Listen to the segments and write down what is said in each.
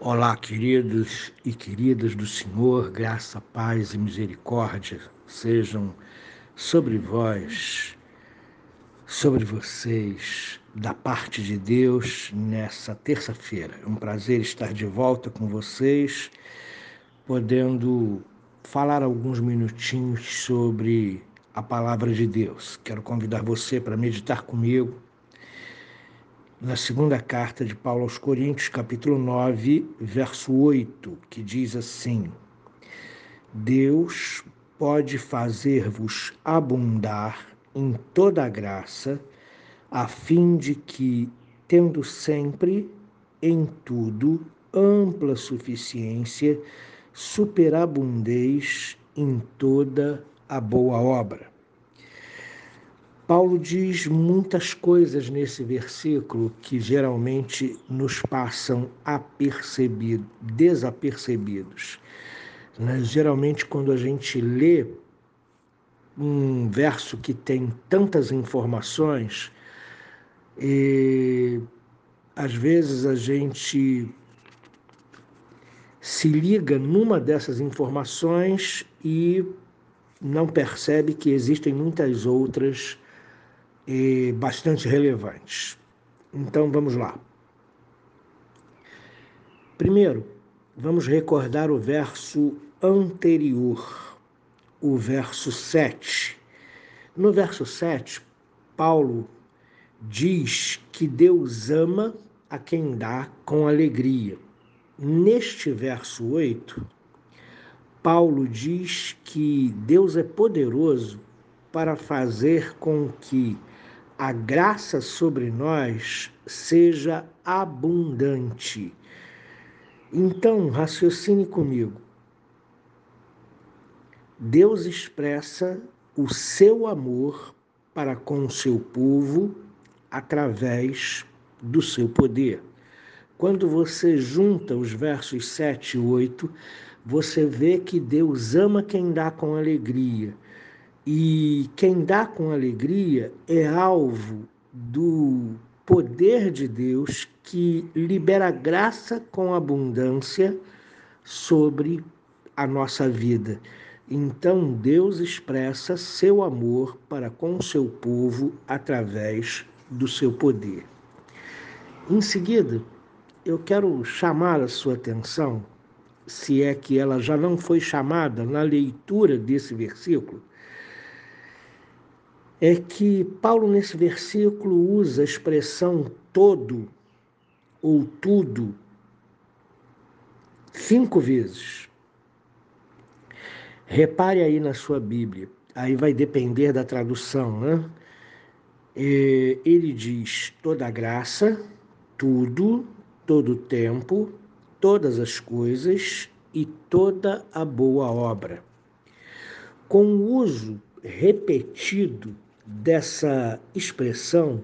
Olá, queridos e queridas do Senhor, graça, paz e misericórdia sejam sobre vós, sobre vocês, da parte de Deus nessa terça-feira. É um prazer estar de volta com vocês, podendo falar alguns minutinhos sobre a palavra de Deus. Quero convidar você para meditar comigo na segunda carta de Paulo aos Coríntios, capítulo 9, verso 8, que diz assim: Deus pode fazer-vos abundar em toda a graça, a fim de que, tendo sempre em tudo ampla suficiência, superabundeis em toda a boa obra. Paulo diz muitas coisas nesse versículo que geralmente nos passam apercebidos, desapercebidos. Né? Geralmente, quando a gente lê um verso que tem tantas informações, e, às vezes a gente se liga numa dessas informações e não percebe que existem muitas outras e bastante relevantes. Então vamos lá. Primeiro, vamos recordar o verso anterior, o verso 7. No verso 7, Paulo diz que Deus ama a quem dá com alegria. Neste verso 8, Paulo diz que Deus é poderoso para fazer com que a graça sobre nós seja abundante. Então, raciocine comigo. Deus expressa o seu amor para com o seu povo através do seu poder. Quando você junta os versos 7 e 8, você vê que Deus ama quem dá com alegria e quem dá com alegria é alvo do poder de Deus que libera graça com abundância sobre a nossa vida. Então Deus expressa seu amor para com seu povo através do seu poder. Em seguida, eu quero chamar a sua atenção, se é que ela já não foi chamada na leitura desse versículo, é que Paulo, nesse versículo, usa a expressão todo ou tudo cinco vezes. Repare aí na sua Bíblia, aí vai depender da tradução, né? Ele diz toda graça, tudo, todo tempo, todas as coisas e toda a boa obra. Com o uso repetido dessa expressão,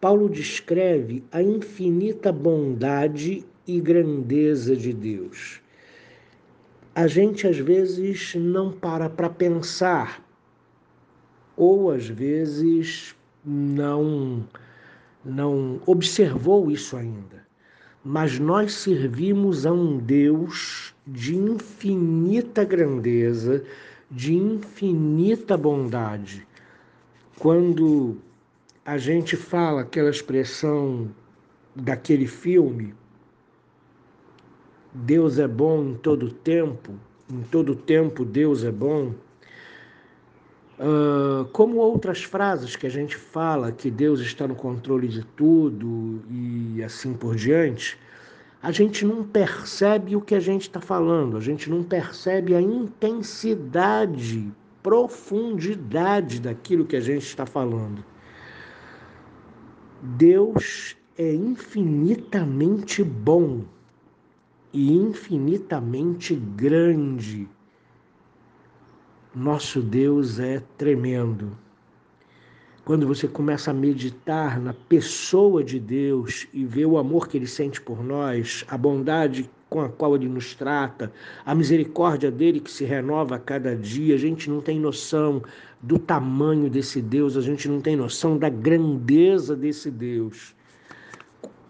Paulo descreve a infinita bondade e grandeza de Deus. A gente às vezes não para para pensar, ou às vezes não não observou isso ainda. Mas nós servimos a um Deus de infinita grandeza, de infinita bondade quando a gente fala aquela expressão daquele filme, Deus é bom em todo tempo, em todo tempo Deus é bom, uh, como outras frases que a gente fala que Deus está no controle de tudo e assim por diante, a gente não percebe o que a gente está falando, a gente não percebe a intensidade profundidade daquilo que a gente está falando. Deus é infinitamente bom e infinitamente grande. Nosso Deus é tremendo. Quando você começa a meditar na pessoa de Deus e ver o amor que ele sente por nós, a bondade com a qual ele nos trata, a misericórdia dele que se renova a cada dia. A gente não tem noção do tamanho desse Deus, a gente não tem noção da grandeza desse Deus.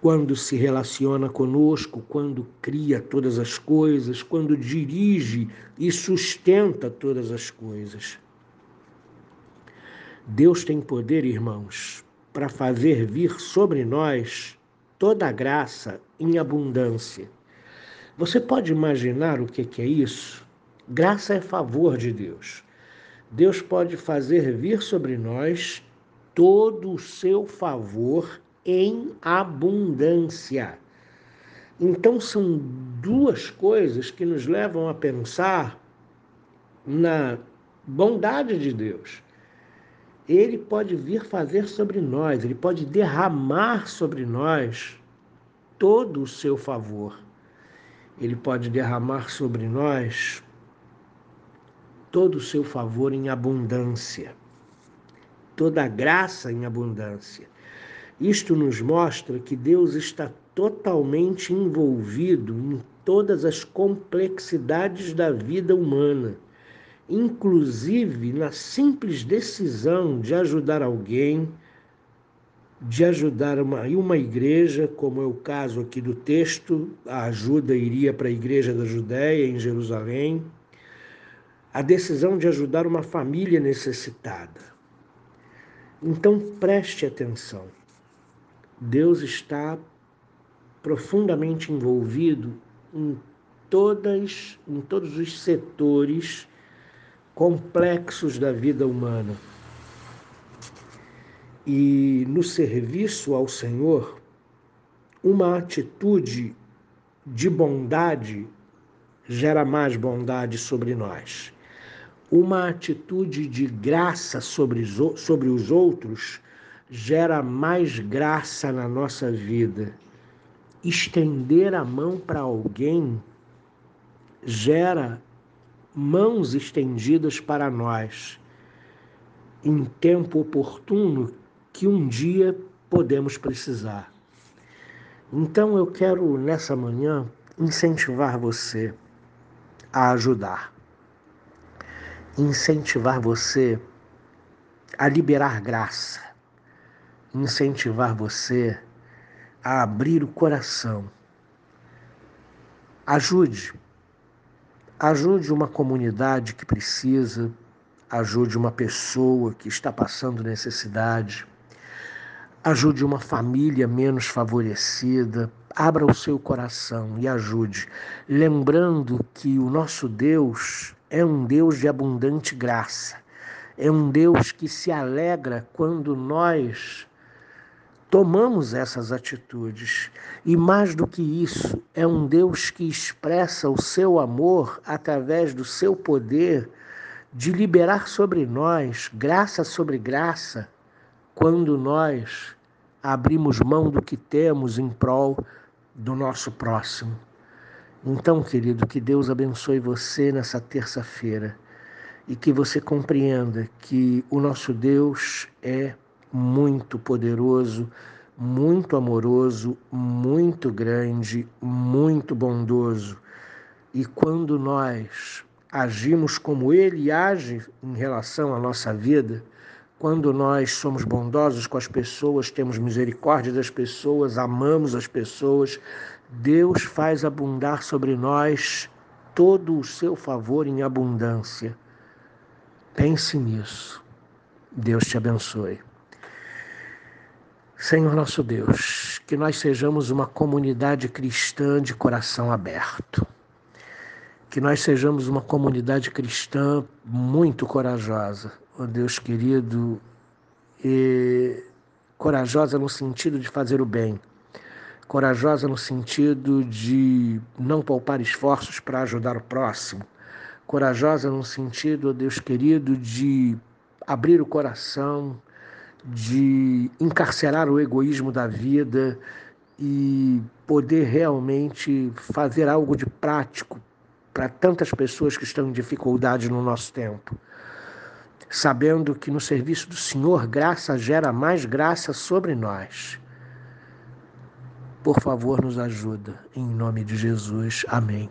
quando se relaciona conosco, quando cria todas as coisas, quando dirige e sustenta todas as coisas. Deus tem poder, irmãos, para fazer vir sobre nós toda a graça em abundância. Você pode imaginar o que é isso? Graça é favor de Deus. Deus pode fazer vir sobre nós todo o seu favor em abundância. Então, são duas coisas que nos levam a pensar na bondade de Deus. Ele pode vir fazer sobre nós, ele pode derramar sobre nós todo o seu favor. Ele pode derramar sobre nós todo o seu favor em abundância, toda a graça em abundância. Isto nos mostra que Deus está totalmente envolvido em todas as complexidades da vida humana, inclusive na simples decisão de ajudar alguém, de ajudar uma, uma igreja, como é o caso aqui do texto, a ajuda iria para a igreja da Judéia, em Jerusalém, a decisão de ajudar uma família necessitada. Então preste atenção. Deus está profundamente envolvido em todas em todos os setores complexos da vida humana. E no serviço ao Senhor, uma atitude de bondade gera mais bondade sobre nós. Uma atitude de graça sobre, sobre os outros gera mais graça na nossa vida. Estender a mão para alguém gera mãos estendidas para nós em tempo oportuno que um dia podemos precisar. Então eu quero nessa manhã incentivar você a ajudar, incentivar você a liberar graça, incentivar você a abrir o coração. Ajude. Ajude uma comunidade que precisa, ajude uma pessoa que está passando necessidade, ajude uma família menos favorecida, abra o seu coração e ajude, lembrando que o nosso Deus é um Deus de abundante graça, é um Deus que se alegra quando nós tomamos essas atitudes. E mais do que isso, é um Deus que expressa o seu amor através do seu poder de liberar sobre nós graça sobre graça, quando nós abrimos mão do que temos em prol do nosso próximo. Então, querido, que Deus abençoe você nessa terça-feira e que você compreenda que o nosso Deus é muito poderoso, muito amoroso, muito grande, muito bondoso. E quando nós agimos como Ele age em relação à nossa vida, quando nós somos bondosos com as pessoas, temos misericórdia das pessoas, amamos as pessoas, Deus faz abundar sobre nós todo o seu favor em abundância. Pense nisso. Deus te abençoe. Senhor nosso Deus, que nós sejamos uma comunidade cristã de coração aberto. Que nós sejamos uma comunidade cristã muito corajosa. Oh Deus querido, e corajosa no sentido de fazer o bem. Corajosa no sentido de não poupar esforços para ajudar o próximo. Corajosa no sentido, oh Deus querido, de abrir o coração, de encarcerar o egoísmo da vida e poder realmente fazer algo de prático para tantas pessoas que estão em dificuldade no nosso tempo. Sabendo que no serviço do Senhor, graça gera mais graça sobre nós. Por favor, nos ajuda. Em nome de Jesus. Amém.